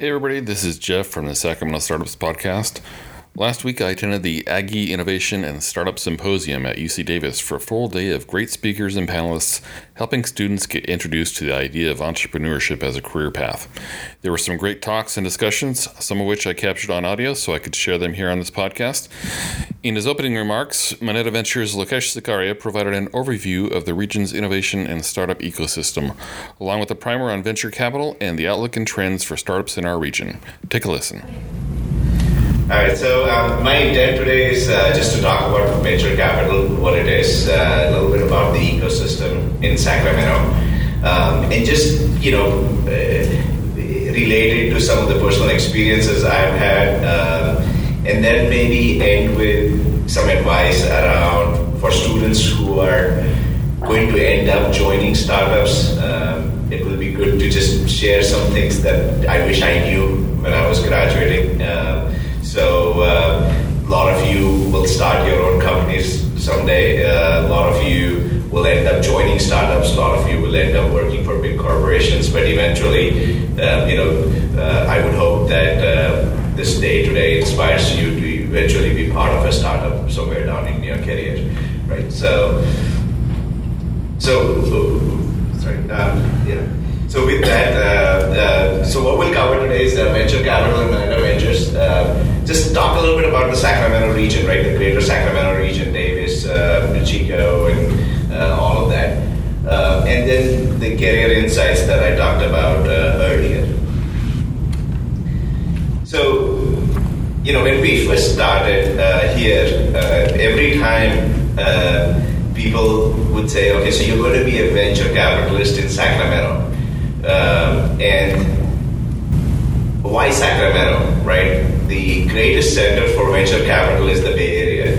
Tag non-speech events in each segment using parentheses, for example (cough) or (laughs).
Hey, everybody, this is Jeff from the Sacramento Startups Podcast. Last week, I attended the Aggie Innovation and Startup Symposium at UC Davis for a full day of great speakers and panelists helping students get introduced to the idea of entrepreneurship as a career path. There were some great talks and discussions, some of which I captured on audio so I could share them here on this podcast. In his opening remarks, Moneta Ventures' Lokesh Sikaria provided an overview of the region's innovation and startup ecosystem, along with a primer on venture capital and the outlook and trends for startups in our region. Take a listen. All right, so um, my intent today is uh, just to talk about venture capital, what it is, uh, a little bit about the ecosystem in Sacramento, um, and just you know uh, related to some of the personal experiences I've had, um, and then maybe end with some advice around for students who are going to end up joining startups. Um, it will be good to just share some things that I wish I knew when I was graduating. Um, so uh, a lot of you will start your own companies someday. Uh, a lot of you will end up joining startups. A lot of you will end up working for big corporations. But eventually, uh, you know, uh, I would hope that uh, this day today inspires you to eventually be part of a startup somewhere down in your career, right? So, so sorry, um, yeah. So with that, uh, uh, so what we'll cover today is uh, venture capital and Moneta Ventures. Uh, just talk a little bit about the Sacramento region, right? The greater Sacramento region, Davis, uh, Chico, and uh, all of that. and then the career insights that I talked about earlier. So, you know, when we first started here, every time people would say, okay, so you're going to be a venture capitalist in Sacramento. Um, and why Sacramento, right? The greatest center for venture capital is the Bay Area.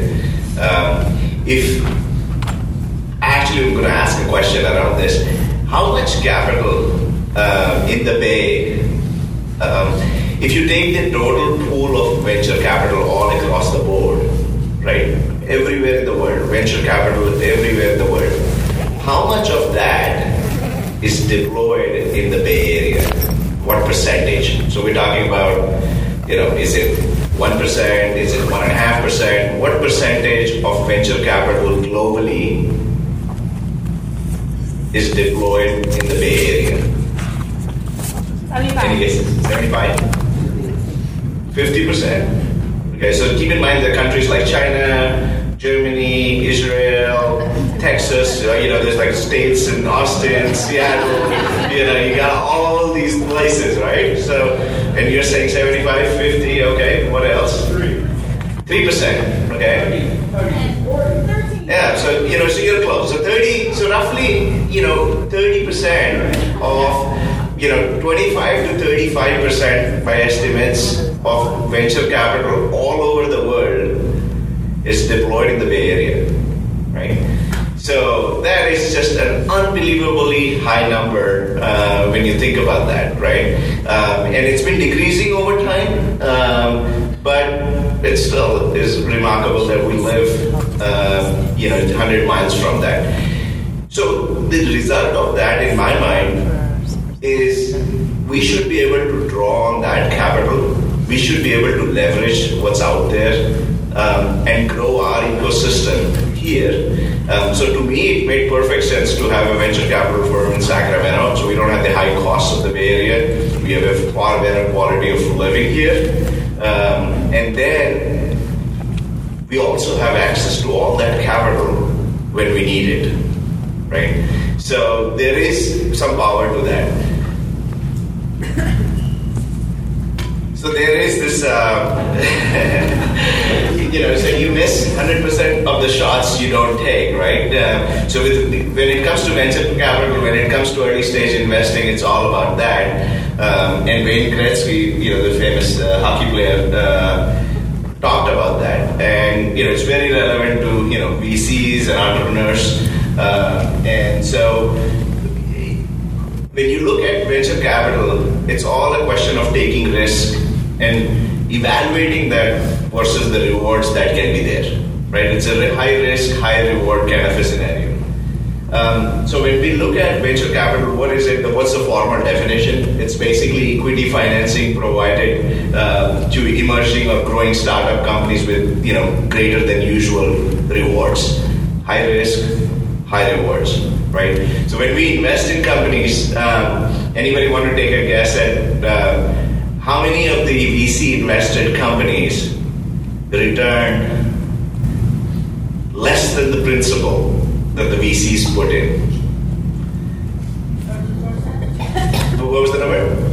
Um, if actually, I'm going to ask a question around this: How much capital um, in the Bay? Um, if you take the total pool of venture capital all across the board, right, everywhere in the world, venture capital everywhere in the world, how much of that is deployed in the Bay Area? What percentage? So we're talking about, you know, is it 1%, is it 1.5%? What percentage of venture capital globally is deployed in the Bay Area? 75. Any guesses? 75? 50%. Okay, so keep in mind the countries like China, Germany, Texas, uh, you know, there's like states in Austin, Seattle, you know, you got all these places, right? So, and you're saying 75, 50, okay, what else? 3. 3%, okay? Yeah, so, you know, so you're close. So 30, so roughly, you know, 30% of, you know, 25 to 35% by estimates of venture capital all over the world is deployed in the Bay Area? So that is just an unbelievably high number uh, when you think about that, right? Um, and it's been decreasing over time, um, but it still is remarkable that we live, um, you know, 100 miles from that. So the result of that, in my mind, is we should be able to draw on that capital. We should be able to leverage what's out there um, and grow our ecosystem here um, so to me, it made perfect sense to have a venture capital firm in Sacramento. So we don't have the high costs of the Bay Area. We have a far better quality of living here. Um, and then we also have access to all that capital when we need it, right? So there is some power to that. So there is this, uh, (laughs) you know, so you miss 100% of the shots you don't take, right? Uh, so with, when it comes to venture capital, when it comes to early stage investing, it's all about that. Um, and Wayne Gretzky, you know, the famous uh, hockey player, uh, talked about that. And, you know, it's very relevant to, you know, VCs and entrepreneurs. Uh, and so when you look at venture capital, it's all a question of taking risk and evaluating that versus the rewards that can be there. Right? It's a high risk, high reward kind of a scenario. Um, so when we look at venture capital, what is it? What's the formal definition? It's basically equity financing provided uh, to emerging or growing startup companies with you know greater than usual rewards, high risk, high rewards, right? So when we invest in companies, um, anybody want to take a guess at uh, how many of the VC invested companies return less than the principal that the VCs put in? What was the number?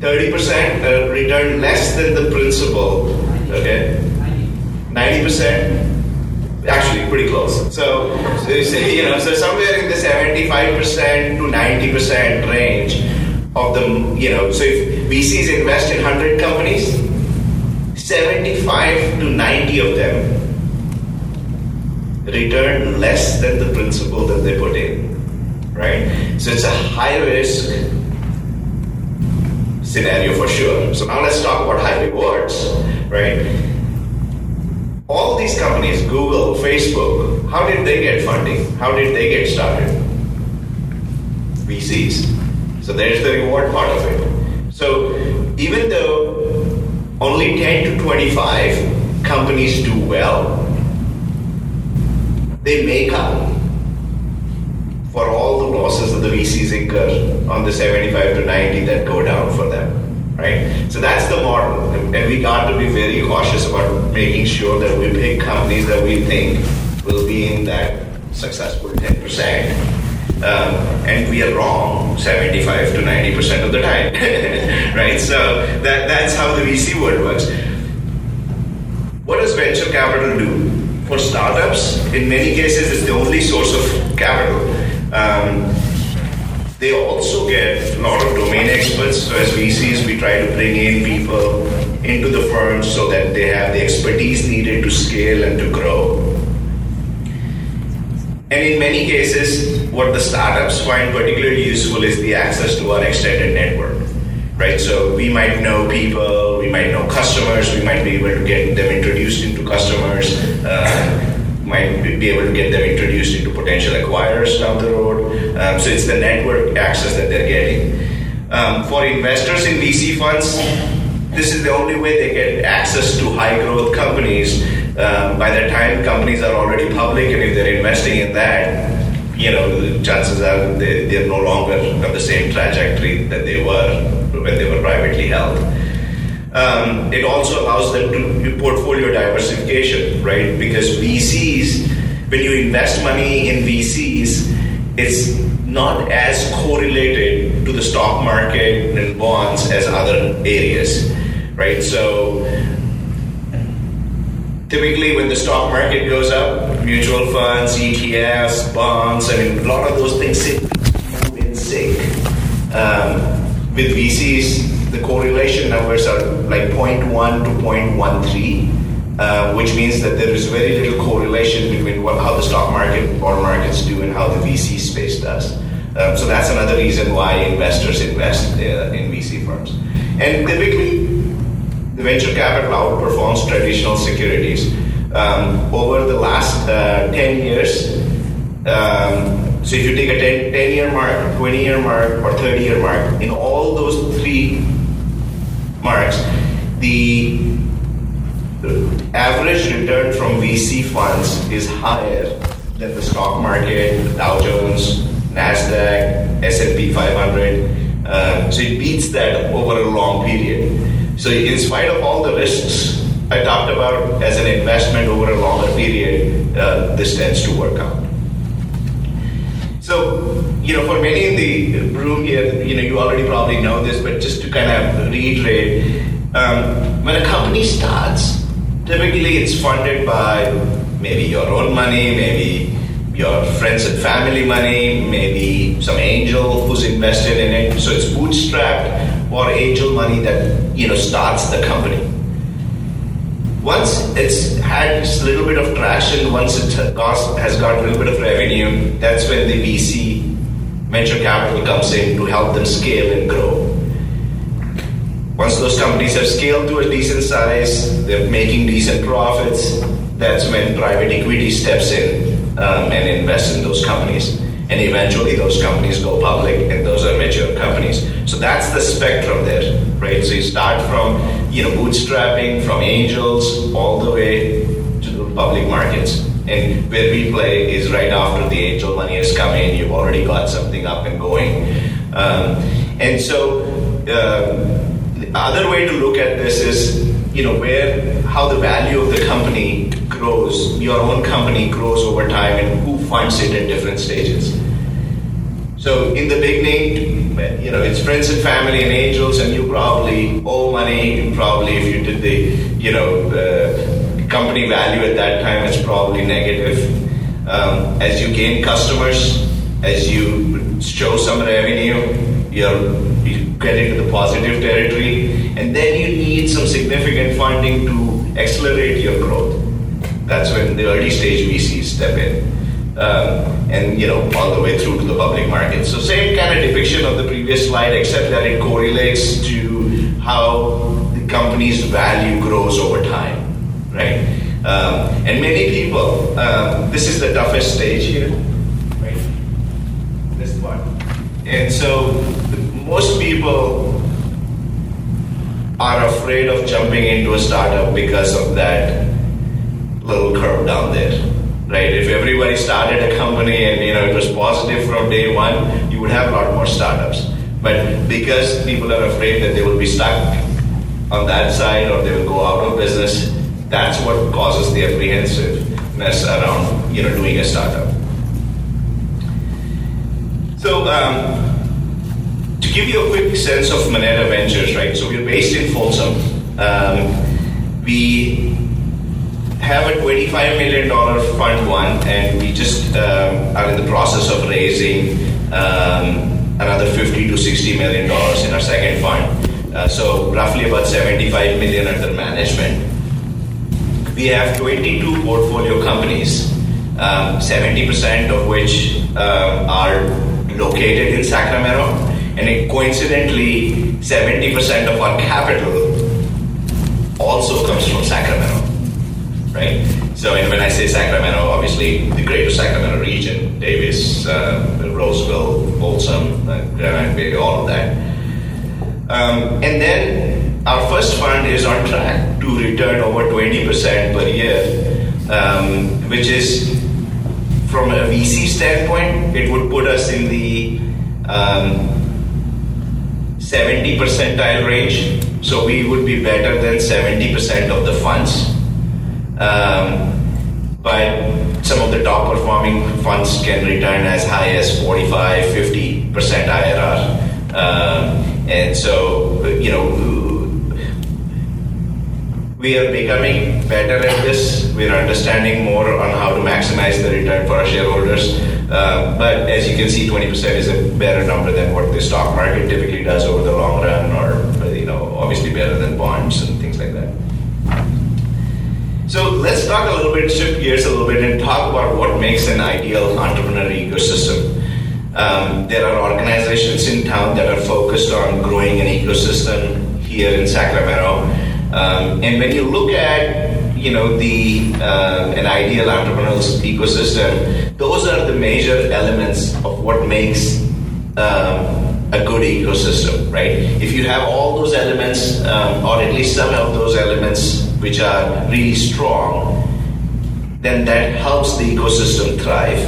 30% uh, return less than the principal. Okay? 90%? Actually, pretty close. So, so you say, you know, so somewhere in the 75% to 90% range of the, you know, so if VCs invest in 100 companies, 75 to 90 of them return less than the principal that they put in, right? So it's a high risk scenario for sure. So now let's talk about high rewards, right? All these companies, Google, Facebook, how did they get funding? How did they get started? VCs. So there's the reward part of it. So even though only 10 to 25 companies do well, they make up for all the losses that the VCs incur on the 75 to 90 that go down for them, right? So that's the model, and we got to be very cautious about making sure that we pick companies that we think will be in that successful 10%. Um, and we are wrong 75 to 90 percent of the time, (laughs) right? So that, that's how the VC world works. What does venture capital do? For startups, in many cases, it's the only source of capital. Um, they also get a lot of domain experts. So as VCs, we try to bring in people into the firm so that they have the expertise needed to scale and to grow. And in many cases, what the startups find particularly useful is the access to our extended network. Right? So we might know people, we might know customers, we might be able to get them introduced into customers, uh, might be able to get them introduced into potential acquirers down the road. Um, so it's the network access that they're getting. Um, for investors in VC funds, this is the only way they get access to high growth companies. Um, by the time companies are already public, and if they're investing in that, you know, chances are they, they're no longer on the same trajectory that they were when they were privately held. Um, it also allows them to do portfolio diversification, right? Because VCs, when you invest money in VCs, it's not as correlated to the stock market and bonds as other areas, right? So typically when the stock market goes up, mutual funds, ETFs, bonds, I mean, a lot of those things sit in sync. Um, with VCs, the correlation numbers are like 0.1 to 0.13, uh, which means that there is very little correlation between what, how the stock market or markets do and how the VC space does. Um, so that's another reason why investors invest uh, in VC firms. And typically, the venture capital outperforms traditional securities. Um, over the last uh, 10 years, um, so if you take a 10, 10 year mark, 20 year mark, or 30 year mark, in all those three marks, the average return from VC funds is higher than the stock market, Dow Jones, Nasdaq, S&P 500. Uh, so it beats that over a long period. So in spite of all the risks I talked about as an investment over a longer period, uh, this tends to work out. So, you know, for many in the room here, you know, you already probably know this, but just to kind of reiterate, um, when a company starts, typically it's funded by maybe your own money, maybe your friends and family money, maybe some angel who's invested in it. So it's bootstrapped or angel money that, you know, starts the company once it's had a little bit of traction, once it has got a little bit of revenue, that's when the VC venture capital comes in to help them scale and grow. Once those companies have scaled to a decent size, they're making decent profits, that's when private equity steps in um, and invests in those companies. And eventually, those companies go public, and those are mature companies. So that's the spectrum there, right? So you start from you know bootstrapping from angels all the way to the public markets. And where we play is right after the angel money has come in, you've already got something up and going. Um, and so, uh, the other way to look at this is, you know, where how the value of the company grows, your own company grows over time, and who funds it at different stages. So in the beginning, you know, it's friends and family and angels, and you probably owe money. Probably, if you did the, you know, uh, company value at that time, it's probably negative. Um, as you gain customers, as you show some revenue, you're, you get into the positive territory, and then you need some significant funding to accelerate your growth. That's when the early stage VCs step in. Um, and you know all the way through to the public market. So same kind of depiction of the previous slide, except that it correlates to how the company's value grows over time, right? Um, and many people, um, this is the toughest stage here, right? This part. And so the, most people are afraid of jumping into a startup because of that little curve down there right? If everybody started a company and you know it was positive from day one, you would have a lot more startups. But because people are afraid that they will be stuck on that side or they will go out of business, that's what causes the apprehensiveness around you know doing a startup. So. Um, to give you a quick sense of Moneta Ventures, right? So we're based in Folsom. Um, we have a $25 million fund one, and we just um, are in the process of raising um, another 50 to 60 million dollars in our second fund. Uh, so roughly about 75 million under management. We have 22 portfolio companies, um, 70% of which um, are located in Sacramento, and it, coincidentally, 70% of our capital also comes from Sacramento right? So when I say Sacramento, obviously the greater Sacramento region, Davis, uh, Roseville, Folsom, uh, Granite Bay, all of that. Um, and then our first fund is on track to return over 20% per year, um, which is, from a VC standpoint, it would put us in the um, 70 percentile range. So we would be better than 70% of the funds. Um, but some of the top performing funds can return as high as 45, 50% IRR. Um, and so, you know, we are becoming better at this. We're understanding more on how to maximize the return for our shareholders. Uh, but as you can see, 20% is a better number than what the stock market typically does over the long run, or you know, obviously better than bonds and. So let's talk a little bit, shift gears a little bit, and talk about what makes an ideal entrepreneur ecosystem. Um, there are organizations in town that are focused on growing an ecosystem here in Sacramento. Um, and when you look at you know the uh, an ideal entrepreneurial ecosystem, those are the major elements of what makes um, a good ecosystem, right? If you have all those elements, um, or at least some of those elements which are really strong, then that helps the ecosystem thrive.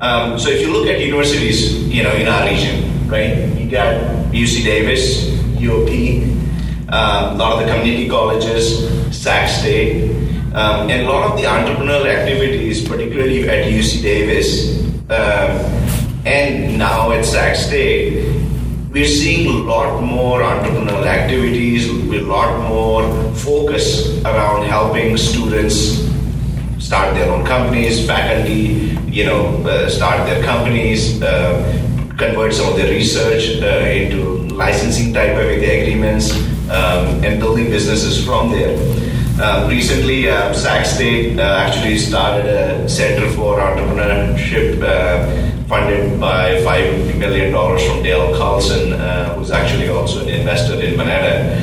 Um, so if you look at universities, you know, in our region, right, you got UC Davis, UOP, um, a lot of the community colleges, Sac State, um, and a lot of the entrepreneurial activities, particularly at UC Davis, um, and now at Sac State, we're seeing a lot more entrepreneurial activities, a lot more focus around helping students start their own companies, faculty, you know, uh, start their companies, uh, convert some of their research uh, into licensing type of agreements, um, and building businesses from there. Um, recently, uh, Sac State uh, actually started a Center for Entrepreneurship uh, funded by $5 million from Dale Carlsen, uh, who's actually also an investor in Moneta.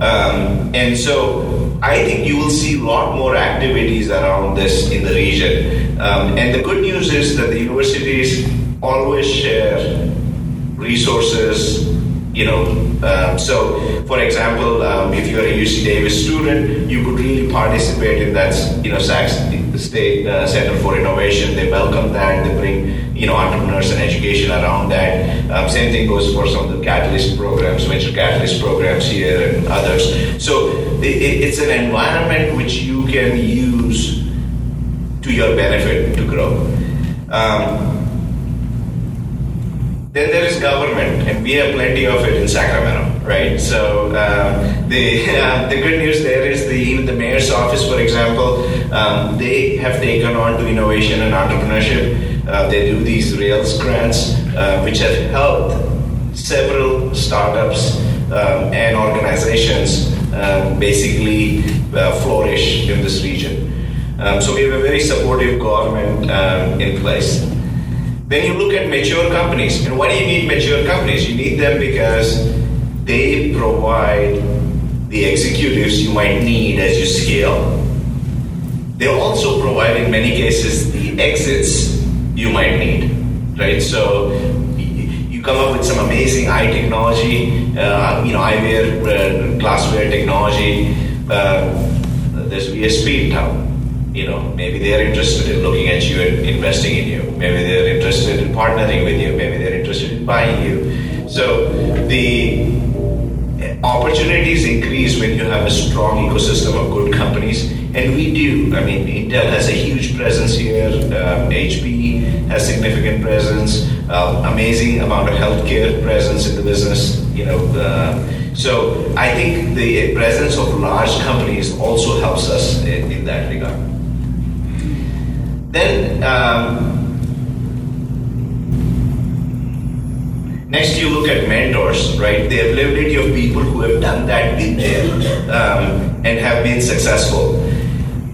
Um, and so I think you will see a lot more activities around this in the region. Um, and the good news is that the universities always share resources, you know. Um, so, for example, um, if you're a UC Davis student, you could really participate in that, you know, State uh, Center for Innovation. They welcome that. They bring, you know, entrepreneurs and education around that. Um, same thing goes for some of the catalyst programs, venture catalyst programs here and others. So, it, it's an environment which you can use to your benefit to grow. Um, then there is government, and we have plenty of it in Sacramento, right? So um, the uh, (laughs) the good news there is the even the mayor's office, for example, um, they have taken on to innovation and entrepreneurship. Uh, they do these Rails grants, uh, which have helped several startups um, and organizations um, basically uh, flourish in this region. Um, so we have a very supportive government um, in place. Then you look at mature companies. And why do you need mature companies? You need them because they provide the executives you might need as you scale. They also provide, in many cases, the exits you might need, right? So you come up with some amazing eye technology, uh, you know, eyewear, uh, glassware technology. Uh, there's VSP in town you know, maybe they're interested in looking at you and investing in you. Maybe they're interested in partnering with you. Maybe they're interested in buying you. So the opportunities increase when you have a strong ecosystem of good companies, and we do. I mean, Intel has a huge presence here. Um, HP has significant presence. Uh, amazing amount of healthcare presence in the business. You know. Uh, so I think the presence of large companies also helps us in, in that regard. Then, um, next you look at mentors, right? The availability of people who have done that, been there, um, and have been successful.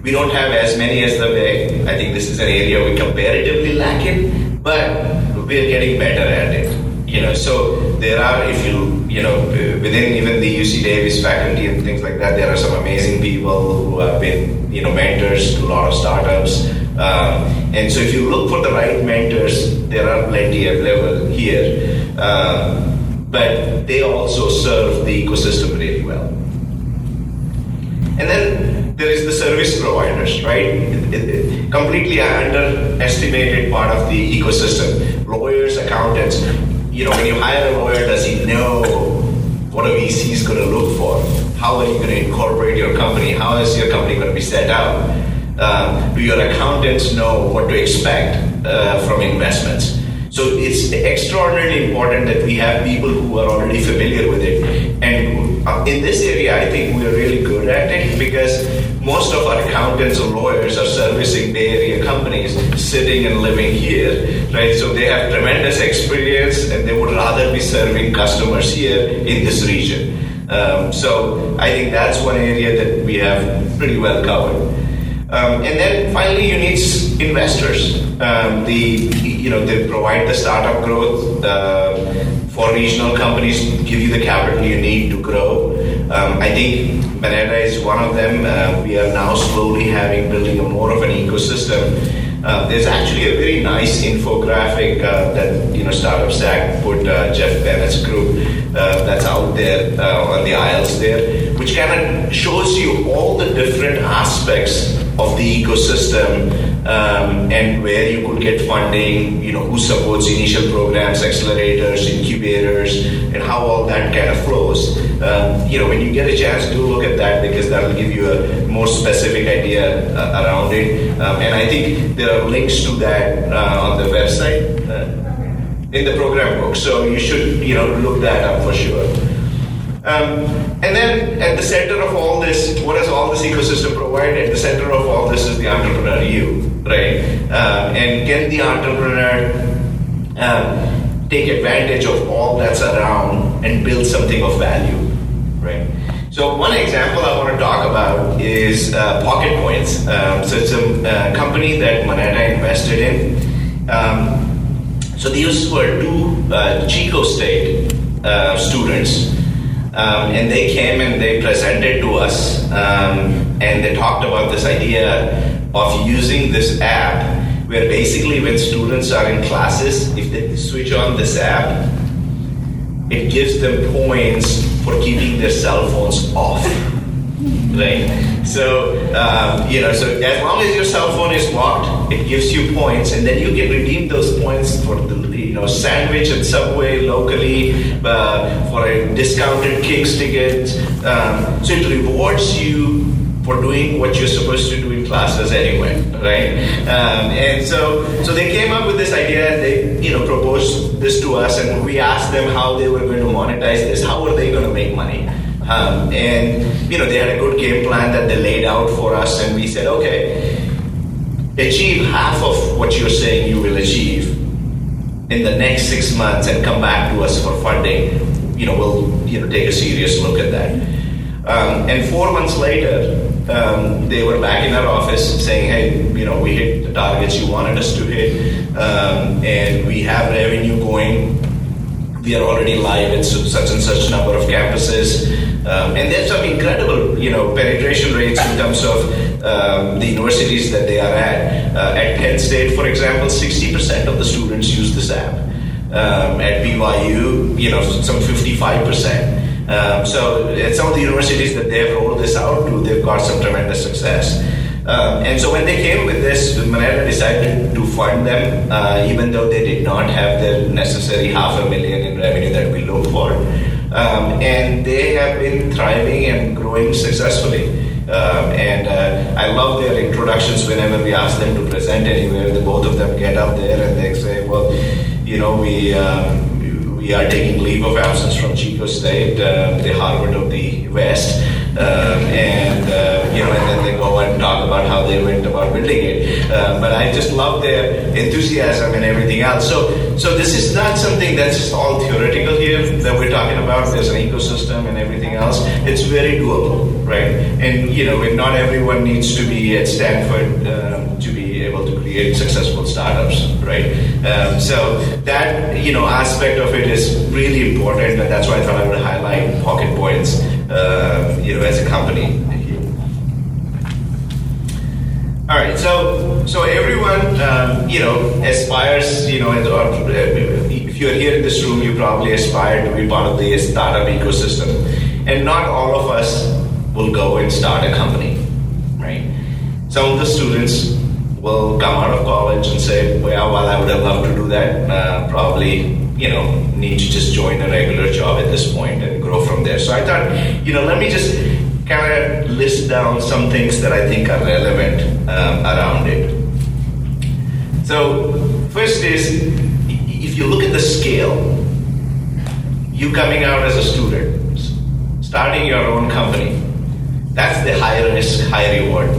We don't have as many as the Bay. I think this is an area we comparatively lack in, but we're getting better at it. You know, so there are, if you, you know, within even the UC Davis faculty and things like that, there are some amazing people who have been, you know, mentors to a lot of startups. Um, and so if you look for the right mentors, there are plenty available here. Um, but they also serve the ecosystem really well. And then there is the service providers, right? Completely underestimated part of the ecosystem. Lawyers, accountants. You know, when you hire a lawyer, does he know what a VC is going to look for? How are you going to incorporate your company? How is your company going to be set up? Um, do your accountants know what to expect uh, from investments? So it's extraordinarily important that we have people who are already familiar with it. And uh, in this area, I think we're really good at it because most of our accountants or lawyers are servicing Bay Area companies sitting and living here, right? So they have tremendous experience and they would rather be serving customers here in this region. Um, so I think that's one area that we have pretty well covered. Um, and then finally, you need investors. Um, the you know they provide the startup growth uh, for regional companies, give you the capital you need to grow. Um, I think Moneta is one of them. Uh, we are now slowly having building a more of an ecosystem. Uh, there's actually a very nice infographic uh, that you know Startup Stack put uh, Jeff Bennett's group uh, that's out there on the aisles there, which kind of shows you all the different aspects of the ecosystem um, and where you could get funding, you know, who supports initial programs, accelerators, incubators, and how all that kind of flows. Um, you know, when you get a chance, do look at that because that'll give you a more specific idea uh, around it. Um, and I think there are links to that uh, on the website. Uh, in the program book, so you should you know look that up for sure. Um, and then at the center of all this, what does all this ecosystem provide? At the center of all this is the entrepreneur, you, right? Um, and can the entrepreneur um, take advantage of all that's around and build something of value, right? So one example I want to talk about is uh, Pocket Points. Um, so it's a uh, company that Moneta invested in. Um, so these were two uh, Chico State students Um, and they came and they presented to us, um, and they talked about this idea of using this app, where basically when students are in classes, if they switch on this app, it gives them points for keeping their cell phones off. Right? So, um, you know, so as long as your cell phone is locked, it gives you points, and then you can redeem those points for the, you know, sandwich at Subway locally, uh, for a discounted Kings ticket. Um, so it rewards you for doing what you're supposed to do in classes anyway, right? Um, and so, so they came up with this idea. and They, you know, proposed this to us, and we asked them how they were going to monetize this. How are they going to make money? Um, and you know, they had a good game plan that they laid out for us, and we said, okay, achieve half of what you're saying you will achieve in the next six months, and come back to us for funding. You know, we'll you know take a serious look at that. Um, and four months later, um, they were back in our office saying, hey, you know, we hit the targets you wanted us to hit, um, and we have revenue going. We are already live at such and such number of campuses, um, and there's some incredible, you know, penetration rates in terms of um, the universities that they are at. Uh, at Penn State, for example, 60% of the students use this app. Um, at BYU, you know, some 55%. Um, so at some of the universities that they've rolled this out to, they've got some tremendous success. Um, and so when they came with this, Moneta decided to fund them, uh, even though they did not have the necessary half a million in revenue that we look for. Um, and they have been thriving and growing successfully. Um, and uh, I love their introductions whenever we ask them to present anywhere. The both of them get up there and they say, well, you know, we. Um, we are taking leave of absence from Chico State, uh, the Harvard of the West, um, and uh, you know, and then they go and talk about how they went about building it. Uh, but I just love their enthusiasm and everything else. So, so this is not something that's just all theoretical here that we're talking about. There's an ecosystem and everything else. It's very doable, right? And you know, not everyone needs to be at Stanford um, to be able to create successful startups, right? Um, so that you know aspect of it is really important, and that's why I thought I would highlight Pocket Points, uh, you know, as a company. All right, so so everyone, um, you know, aspires, you know, or if you're here in this room, you probably aspire to be part of the startup ecosystem, and not all of us will go and start a company, right? Some of the students will come out of college and say, well, well I would have loved to do that. Uh, probably, you know, need to just join a regular job at this point and grow from there. So I thought, you know, let me just kind of list down some things that I think are relevant um, around it. So, first is if you look at the scale, you coming out as a student, starting your own company, that's the high risk, high reward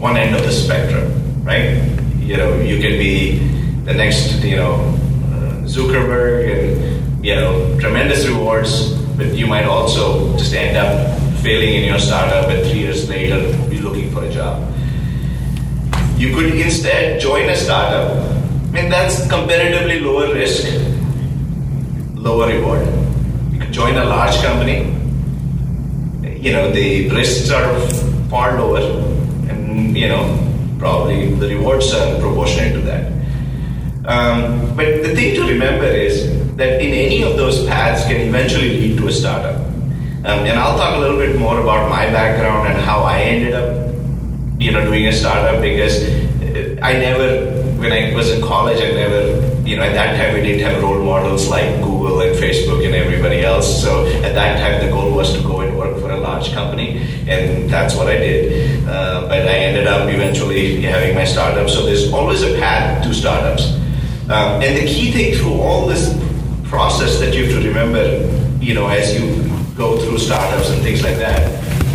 one end of the spectrum, right? You know, you can be the next, you know, Zuckerberg and, you know, tremendous rewards, but you might also just end up failing in your startup and three years later be looking for a job. You could instead join a startup, and that's comparatively lower risk, lower reward. You could join a large company. You know, the risks are far lower and you know, probably the rewards are proportionate to that. Um, but the thing to remember is that in any of those paths can eventually lead to a startup. Um, and I'll talk a little bit more about my background and how I ended up, you know, doing a startup because I never, when I was in college, I never, you know, at that time we didn't have role models like Google and Facebook and everybody else. So at that time the goal was to go and work for a large company, and that's what I did. Uh, but I ended up eventually having my startup. So there's always a path to startups. Um, and the key thing through all this process that you have to remember, you know, as you go through startups and things like that,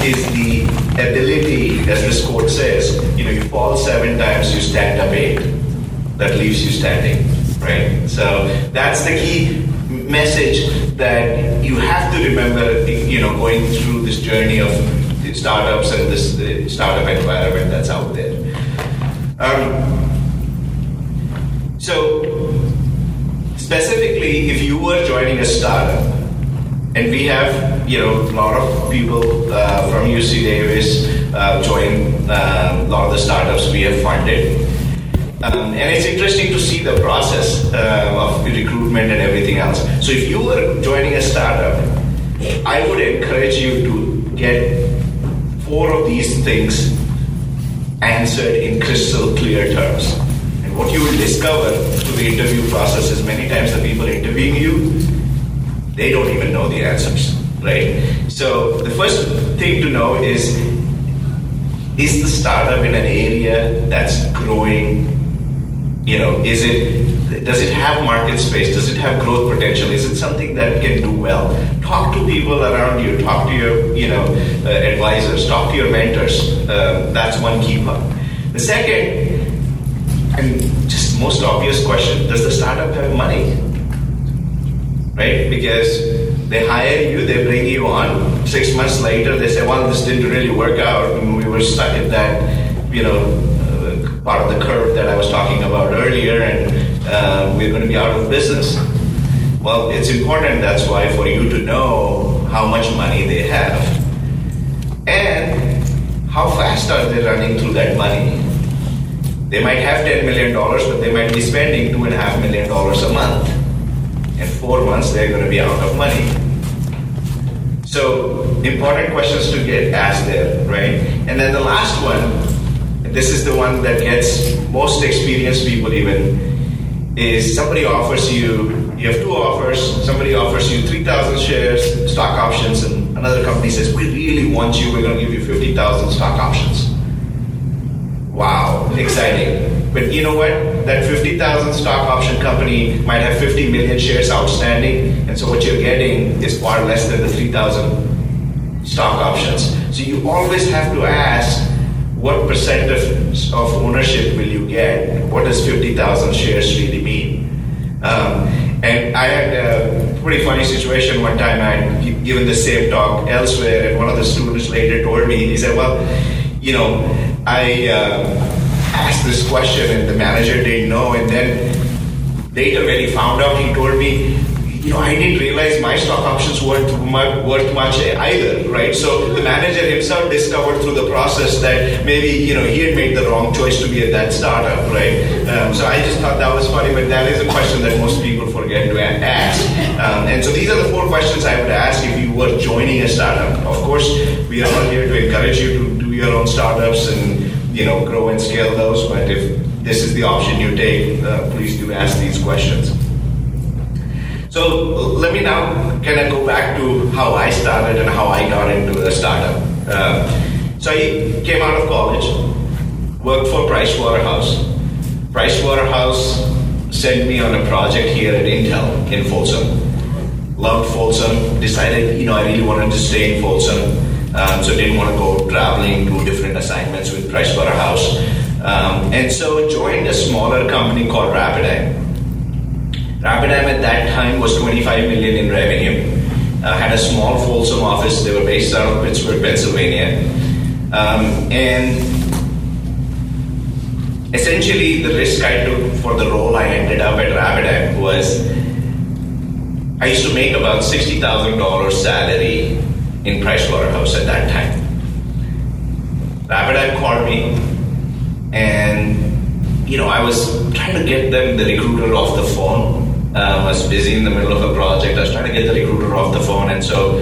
is the ability, as this quote says, you know, you fall seven times, you stand up eight. That leaves you standing, right? So that's the key message that you have to remember, you know, going through this journey of startups and this startup environment that's out there. Um, so, specifically, if you were joining a startup, and we have you know a lot of people uh, from UC Davis uh, join uh, a lot of the startups we have funded. Um, and it's interesting to see the process uh, of recruitment and everything else. So if you were joining a startup, I would encourage you to get four of these things answered in crystal clear terms. What you will discover through the interview process is many times the people interviewing you, they don't even know the answers, right? So the first thing to know is is the startup in an area that's growing you know is it does it have market space does it have growth potential is it something that can do well talk to people around you talk to your you know uh, advisors talk to your mentors uh, that's one key part the second and just most obvious question does the startup have money? Right? Because they hire you they bring you on. Six months later they say well this didn't really work out. And we were stuck at that you know part of the curve that I was talking about earlier, and uh, we're going to be out of business. Well, it's important, that's why, for you to know how much money they have. And how fast are they running through that money. They might have $10 million, but they might be spending $2.5 million a month. In four months, they're going to be out of money. So, important questions to get asked there, right? And then the last one this is the one that gets most experienced people even is somebody offers you you have two offers somebody offers you 3000 shares stock options and another company says we really want you we're going to give you 50000 stock options wow exciting but you know what that 50000 stock option company might have 50 million shares outstanding and so what you're getting is far less than the 3000 stock options so you always have to ask what percent of, of ownership will you get? What does 50,000 shares really mean? Um, and I had a pretty funny situation one time. I had given the same talk elsewhere, and one of the students later told me, he said, Well, you know, I uh, asked this question, and the manager didn't know. And then later, when he found out, he told me, you know, I didn't realize my stock options weren't worth much either, right? So the manager himself discovered through the process that maybe, you know, he had made the wrong choice to be at that startup, right? Um, so I just thought that was funny, but that is a question that most people forget to ask. Um, and so these are the four questions I would ask if you were joining a startup. Of course, we are not here to encourage you to do your own startups and, you know, grow and scale those, but if this is the option you take, uh, please do ask these questions. So let me now kind of go back to how I started and how I got into the startup. Uh, so I came out of college, worked for Price Waterhouse. Price Waterhouse sent me on a project here at Intel in Folsom. Loved Folsom, decided, you know, I really wanted to stay in Folsom, um, so didn't want to go traveling to different assignments with Price Waterhouse. Um, and so joined a smaller company called Rapidigm. Rapidigm at that time was 25 million in revenue. Uh, had a small Folsom office. They were based out of Pittsburgh, Pennsylvania. Um, and essentially, the risk I took for the role I ended up at Rapidigm was I used to make about $60,000 salary in Price Waterhouse at that time. Rapidigm called me and you know, I was trying to get them the recruiter off the phone um, I was busy in the middle of a project. I was trying to get the recruiter off the phone, and so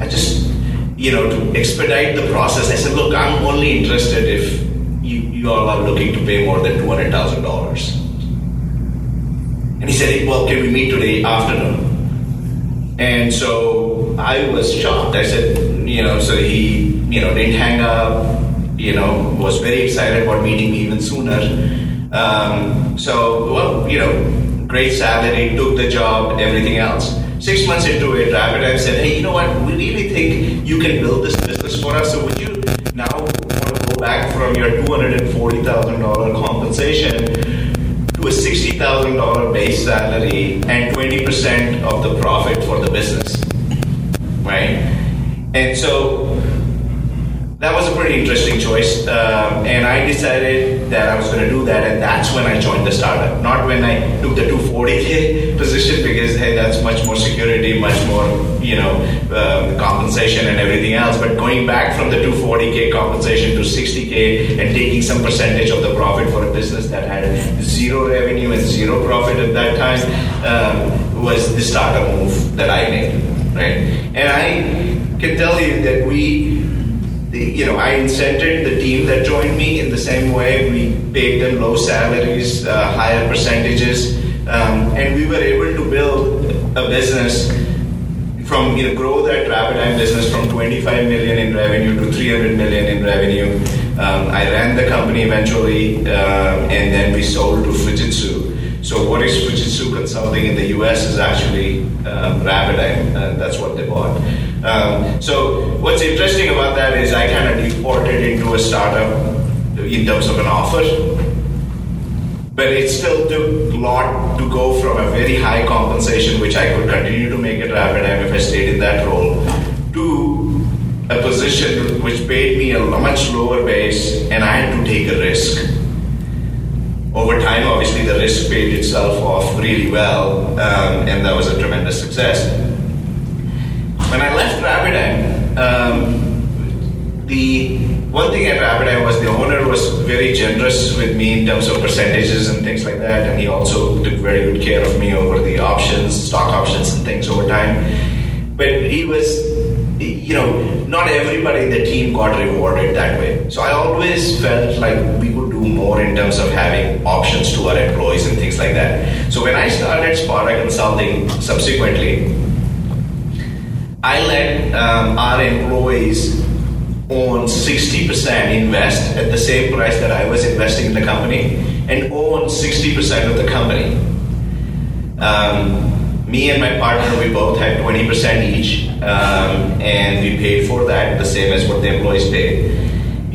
I just, you know, to expedite the process, I said, "Look, I'm only interested if you, you all are looking to pay more than two hundred thousand dollars." And he said, "Well, can we meet today afternoon?" And so I was shocked. I said, "You know," so he, you know, didn't hang up. You know, was very excited about meeting me even sooner. Um, so, well, you know great salary, took the job, everything else. Six months into it, Rapidigm said, hey, you know what, we really think you can build this business for us, so would you now want to go back from your $240,000 compensation to a $60,000 base salary and 20% of the profit for the business, right? And so that was a pretty interesting choice. Um, and I decided that I was going to do that, and that's when I joined the startup. Not when I took the 240k (laughs) position because hey, that's much more security, much more you know um, compensation and everything else. But going back from the 240k compensation to 60k and taking some percentage of the profit for a business that had zero revenue and zero profit at that time um, was the startup move that I made, right? And I can tell you that we you know, I incented the team that joined me in the same way. We paid them low salaries, uh, higher percentages, um, and we were able to build a business from you know grow that Rapidigm business from 25 million in revenue to 300 million in revenue. Um, I ran the company eventually, um, and then we sold to Fujitsu. So what is Fujitsu Consulting in the US is actually um, Rapidigm, and that's what they bought. Um, so what's interesting about that is I kind of deported into a startup in terms of an offer, but it still took a lot to go from a very high compensation, which I could continue to make at Rapidigm if I stayed in that role, to a position which paid me a much lower base, and I had to take a risk. Over time, obviously, the risk paid itself off really well, um, and that was a tremendous success. When I left Rapidigm, um, the one thing at Rapidigm was the owner was very generous with me in terms of percentages and things like that, and he also took very good care of me over the options, stock options, and things over time. But he was, you know, not everybody in the team got rewarded that way. So I always felt like we could do more in terms of having options to our employees and things like that. So when I started Sparta Consulting subsequently, I let um, our employees own 60% invest at the same price that I was investing in the company and own 60% of the company. Um, me and my partner, we both had 20% each, um, and we paid for that the same as what the employees paid.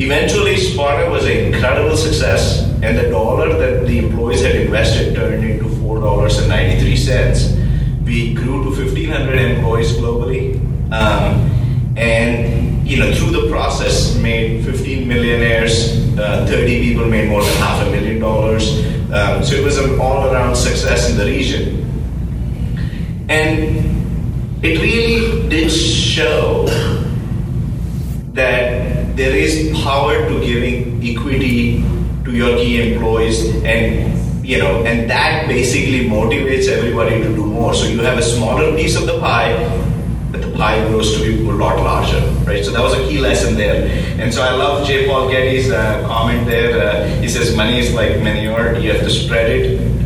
Eventually, Sparta was an incredible success, and the dollar that the employees had invested turned into $4.93 we grew to 1,500 employees globally, um, and you know through the process made 15 millionaires. Uh, 30 people made more than half a million dollars. Um, so it was an all-around success in the region, and it really did show that there is power to giving equity to your key employees and you know, and that basically motivates everybody to do more. So you have a smaller piece of the pie, but the pie grows to be a lot larger, right? So that was a key lesson there. And so I love J. Paul Getty's uh, comment there. Uh, he says, money is like manure, you have to spread it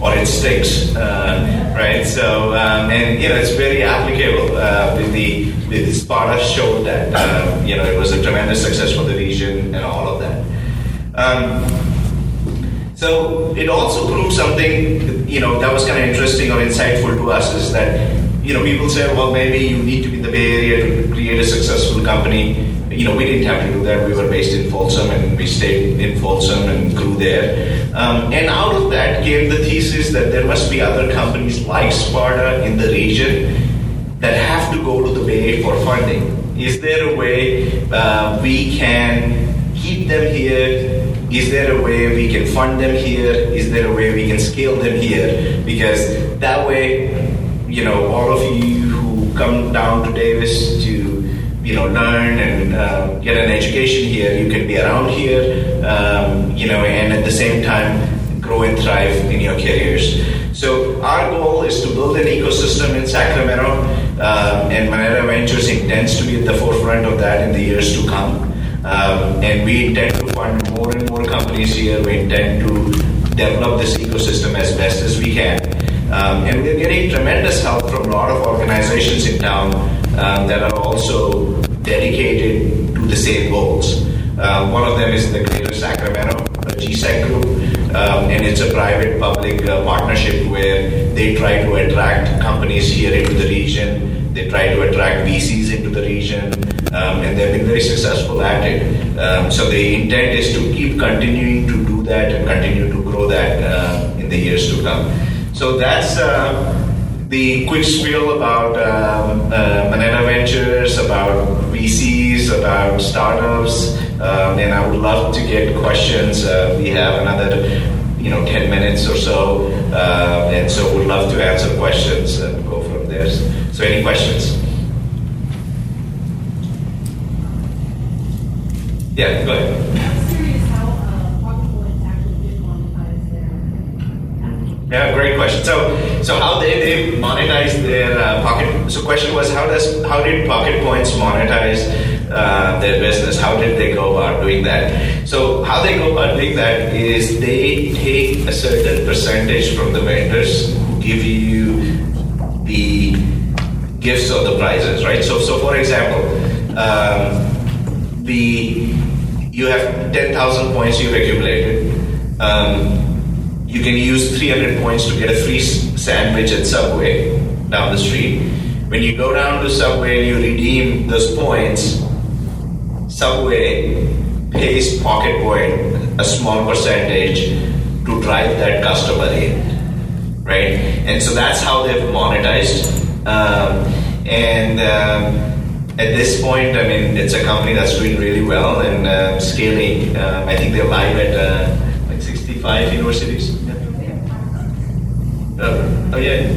or it sticks, uh, right? So, um, and you know, it's very applicable. Uh, with the with Sparta showed that, uh, you know, it was a tremendous success for the region and all of that. Um, so it also proved something, you know, that was kind of interesting or insightful to us is that, you know, people say, well, maybe you need to be in the Bay Area to create a successful company. You know, we didn't have to do that. We were based in Folsom and we stayed in Folsom and grew there. Um, and out of that came the thesis that there must be other companies like Sparta in the region that have to go to the Bay for funding. Is there a way uh, we can keep them here, is there a way we can fund them here? Is there a way we can scale them here? Because that way, you know, all of you who come down to Davis to, you know, learn and uh, get an education here, you can be around here, um, you know, and at the same time grow and thrive in your careers. So our goal is to build an ecosystem in Sacramento, um, and Moneta Ventures intends to be at the forefront of that in the years to come. Um, and we intend to fund more and more companies here. We intend to develop this ecosystem as best as we can. Um, and we're getting tremendous help from a lot of organizations in town um, that are also dedicated to the same goals. Uh, one of them is the Greater Sacramento GSEC group, um, and it's a private public uh, partnership where they try to attract companies here into the region. They try to attract VCs into the region um, and they've been very successful at it. Um, so the intent is to keep continuing to do that and continue to grow that uh, in the years to come. So that's uh, the quick spiel about um, uh, Moneta Ventures, about VCs, about startups, um, and I would love to get questions. Uh, we have another, you know, 10 minutes or so, uh, and so we'd love to answer questions and go from there. So, any questions? Yeah, go ahead. I'm curious how uh, Pocket Points actually did monetize their Yeah, great question. So, so how they, they monetize their uh, pocket? So, question was how does how did Pocket Points monetize uh, their business? How did they go about doing that? So, how they go about doing that is they take a certain percentage from the vendors give you the gifts or the prizes, right? So, so for example, um, the you have ten thousand points you've accumulated. Um, you can use 300 points to get a free sandwich at Subway down the street. When you go down to Subway and you redeem those points, Subway pays Pocket Point a small percentage to drive that customer in, right? And so that's how they've monetized. Um, and um, at this point, I mean, it's a company that's doing really well and uh, scaling. Um, I think they're live at uh, like 65 universities. Yeah. Oh, yeah.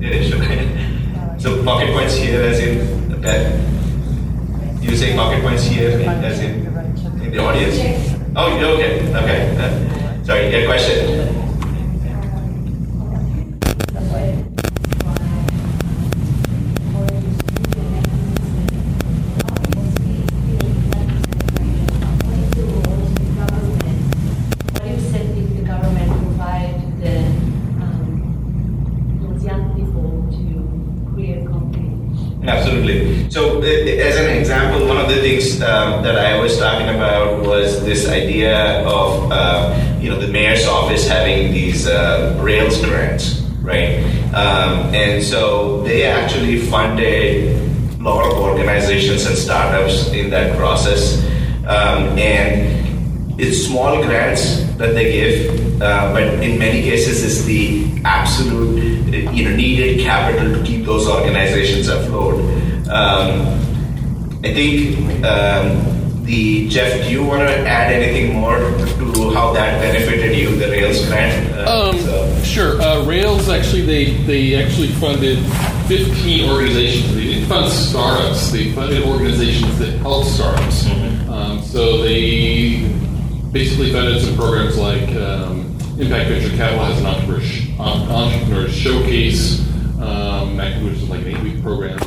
Yeah, sure. (laughs) so pocket points here as in okay. You say pocket points here as in in the audience? Oh, okay. Okay. Uh, sorry, your question. What you said if the government provide the, um, those young people to create companies? Absolutely. So, uh, as an example, one of the things um, that I was talking about was this idea of uh, you know the mayor's office having these uh, Rails grants, right? Um, and so they actually funded a lot of organizations and startups in that process, um, and it's small grants that they give, uh, but in many cases, it's the absolute you know needed capital to keep those organizations afloat. Um, I think um, the Jeff, do you want to add anything more to how that benefited you, the Rails grant? Uh, Um, so- sure. Uh, Rails actually they they actually funded 15 organizations. They didn't fund startups. They funded organizations that help startups. Um, so they basically funded some programs like um, Impact Venture Capital has an entrepreneur, entrepreneur showcase, um, which is like an eight-week program.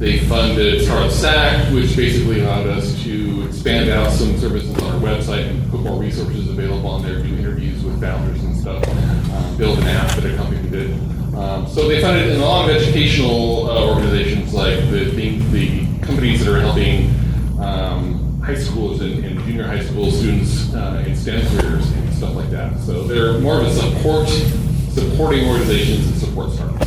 They funded Startup Sac, which basically allowed us to expand out some services on our website and put more resources available on there, do interviews with founders and stuff, um, build an app that a company did. Um, so they funded in a lot of educational uh, organizations, like the, the, the companies that are helping um, high schools and, and junior high school students uh, in STEM careers and stuff like that. So they're more of a support, supporting organizations and support startups.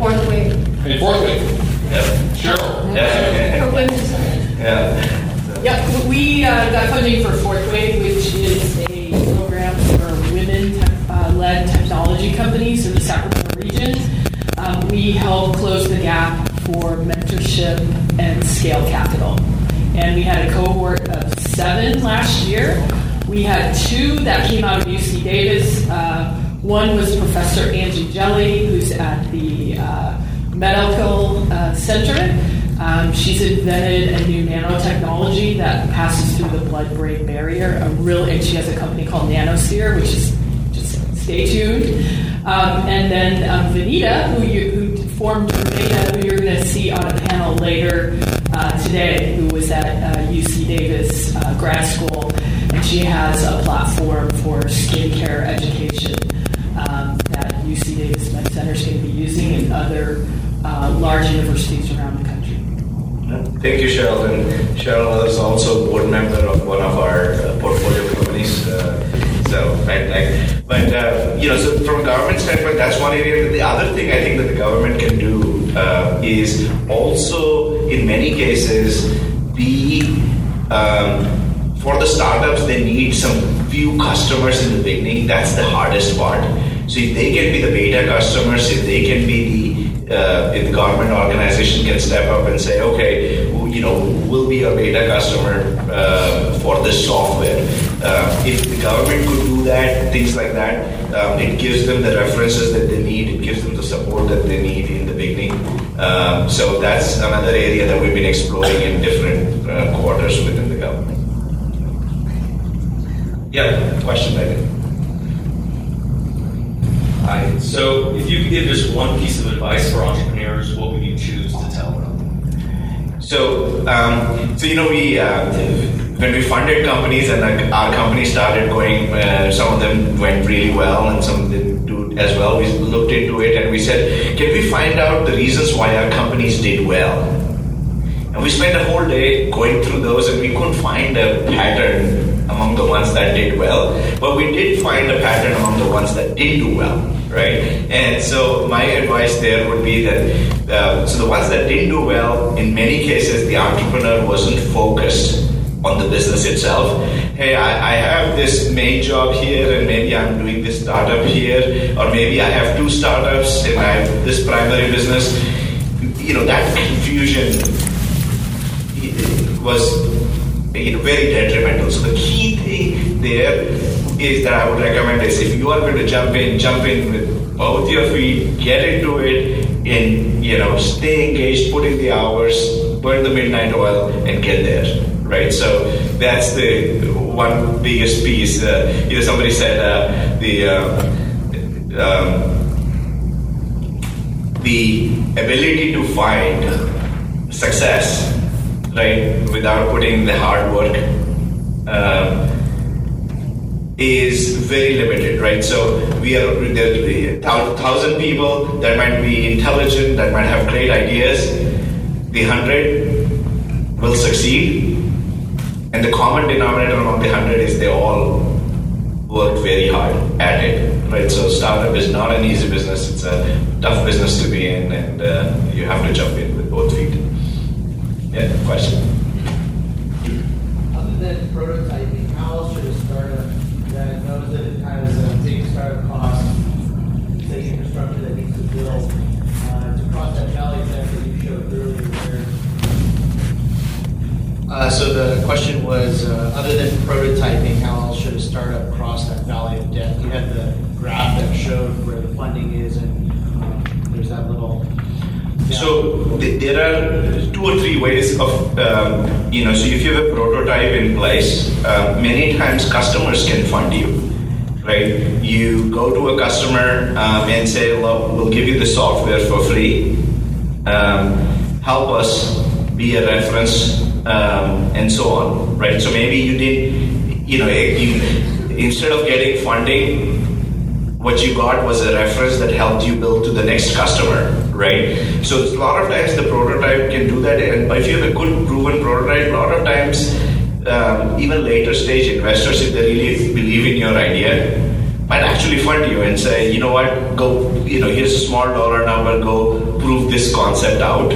fourth wave. And fourthly, yeah. Cheryl. Yeah. For women. yeah. Yep, we uh, got funding for Fourth Wave, which is a program for women-led technology companies in the Sacramento region. Um, we help close the gap for mentorship and scale capital. And we had a cohort of seven last year. We had two that came out of UC Davis. Uh, one was Professor Angie Gelli, who's at the uh, Medical uh, Center. Um, she's invented a new nanotechnology that passes through the blood-brain barrier. A real, and she has a company called Nanosphere, which is just stay tuned. Um, and then um, Vanita, who you who formed Vanita, who you're going to see on a panel later uh, today, who was at uh, UC Davis uh, grad school, and she has a platform for skincare education um, that UC Davis Med Center is going to be using, and other uh, large universities around the country. Thank you, Cheryl. And Cheryl is also board member of one of our uh, portfolio companies. Uh, so, I, I, but uh, you know, so from a government standpoint, that's one area. The other thing I think that the government can do is also, in many cases, be um, for the startups. They need some few customers in the beginning. That's the hardest part. So if they can be the beta customers, if they can be the uh, if the government organization can step up and say, okay, you know, we'll be a beta customer uh, for this software. Uh, if the government could do that, things like that, um, it gives them the references that they need. It gives them the support that they need in the beginning. Um, so that's another area that we've been exploring in different uh, quarters within the government. Yeah, question I think. Hi. So, if you could give just one piece of advice for entrepreneurs, what would you choose to tell them? So, um, so you know, we uh, when we funded companies and like, our company started going, uh, some of them went really well, and some didn't do as well. We looked into it and we said, can we find out the reasons why our companies did well? And we spent a whole day going through those, and we couldn't find a pattern among the ones that did well. But we did find a pattern among the ones that didn't do well, right? And so my advice there would be that uh, so the ones that didn't do well, in many cases, the entrepreneur wasn't focused on the business itself. Hey, I, I have this main job here, and maybe I'm doing this startup here, or maybe I have two startups and I have this primary business. You know that confusion was know, very detrimental. So the key thing there is that I would recommend is if you are going to jump in, jump in with both your feet, get into it, and you know stay engaged, put in the hours, burn the midnight oil, and get there. Right. So that's the one biggest piece. Uh, you know, somebody said uh, the. Uh, um, the ability to find success right, without putting the hard work, um, is very limited, right? So we are there are a thousand people that might be intelligent, that might have great ideas. The hundred will succeed, and the common denominator among the hundred is they all worked very hard at it, right? So startup is not an easy business; it's a tough business to be in, and uh, you have to jump in. Yeah, question. Other than prototyping, how else should a startup that knows that it kind of is a big startup cost, big infrastructure that needs to build, uh, to cross that valley that you showed earlier where uh, so the question was, uh, other than prototyping, how else should a startup cross that valley of death? You had the graph that showed where the funding is, and um, there's that little. So th- there are two or three ways of, um, you know, so if you have a prototype in place, uh, many times customers can fund you, right? You go to a customer um, and say, look, we'll give you the software for free. Um, help us be a reference um, and so on, right? So maybe you did, you know, you, instead of getting funding, what you got was a reference that helped you build to the next customer, right? So a lot of times the prototype can do that, and if you have a good proven prototype, a lot of times um, even later stage investors, if they really believe in your idea, might actually fund you and say, you know what, go, you know, here's a small dollar number, go prove this concept out,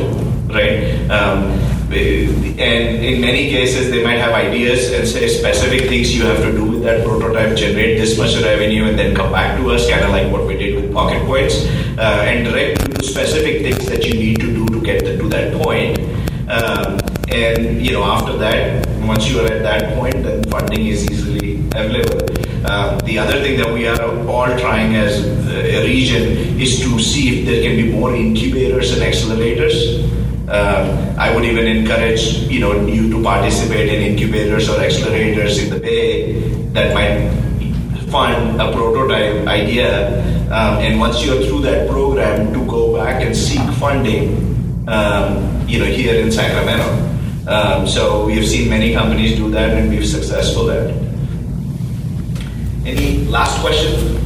right? Um, and in many cases they might have ideas and say specific things you have to do with that prototype generate this much revenue and then come back to us kind of like what we did with pocket points uh, and direct specific things that you need to do to get to that point. Um, and you know after that once you are at that point then funding is easily available. Um, the other thing that we are all trying as a region is to see if there can be more incubators and accelerators. Um, I would even encourage you know you to participate in incubators or accelerators in the Bay. That might fund a prototype idea, um, and once you're through that program, to go back and seek funding, um, you know, here in Sacramento. Um, so we have seen many companies do that, and we've successful at. Any last question?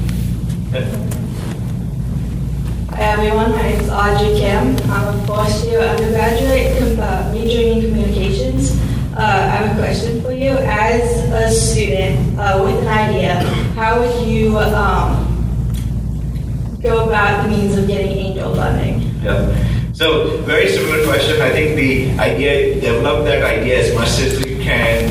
Hi everyone, my name is Audrey Kim. I'm a fourth year undergraduate uh, majoring in communications. Uh, I have a question for you. As a student uh, with an idea, how would you um, go about the means of getting angel funding? Yeah. So very similar question. I think the idea, develop that idea as much as you can,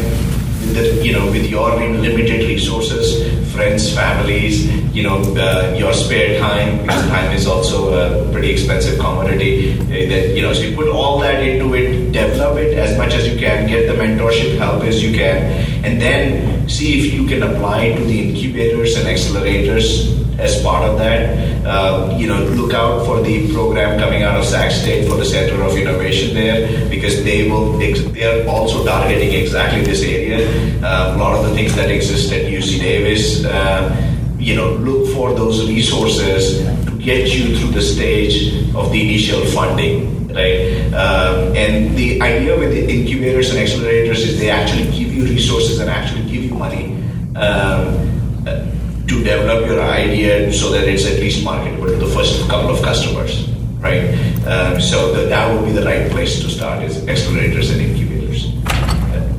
you know, with your limited resources, friends, families, you know, uh, your spare time, because time is also a pretty expensive commodity. uh, That you know, so you put all that into it, develop it as much as you can, get the mentorship help as you can, and then see if you can apply to the incubators and accelerators as part of that. Uh, you know, look out for the program coming out of Sac State for the Center of Innovation there, because they will they are also targeting exactly this area. Uh, a lot of the things that exist at UC Davis. Uh, you know, look for those resources to get you through the stage of the initial funding, right? Um, and the idea with the incubators and accelerators is they actually give you resources and actually give you money um, uh, to develop your idea so that it's at least marketable to the first couple of customers, right? Um, so that, that would be the right place to start is accelerators and incubators. Uh,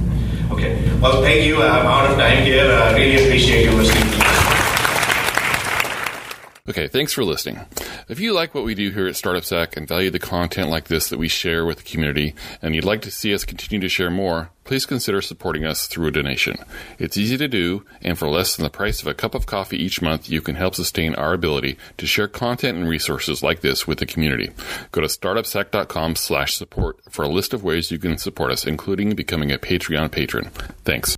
Okay. Well, thank you. I'm out of time here. I really appreciate you listening. Okay, thanks for listening. If you like what we do here at Startup Sac and value the content like this that we share with the community, and you'd like to see us continue to share more, please consider supporting us through a donation. It's easy to do, and for less than the price of a cup of coffee each month, you can help sustain our ability to share content and resources like this with the community. Go to startupsac.com slash support for a list of ways you can support us, including becoming a Patreon patron. Thanks.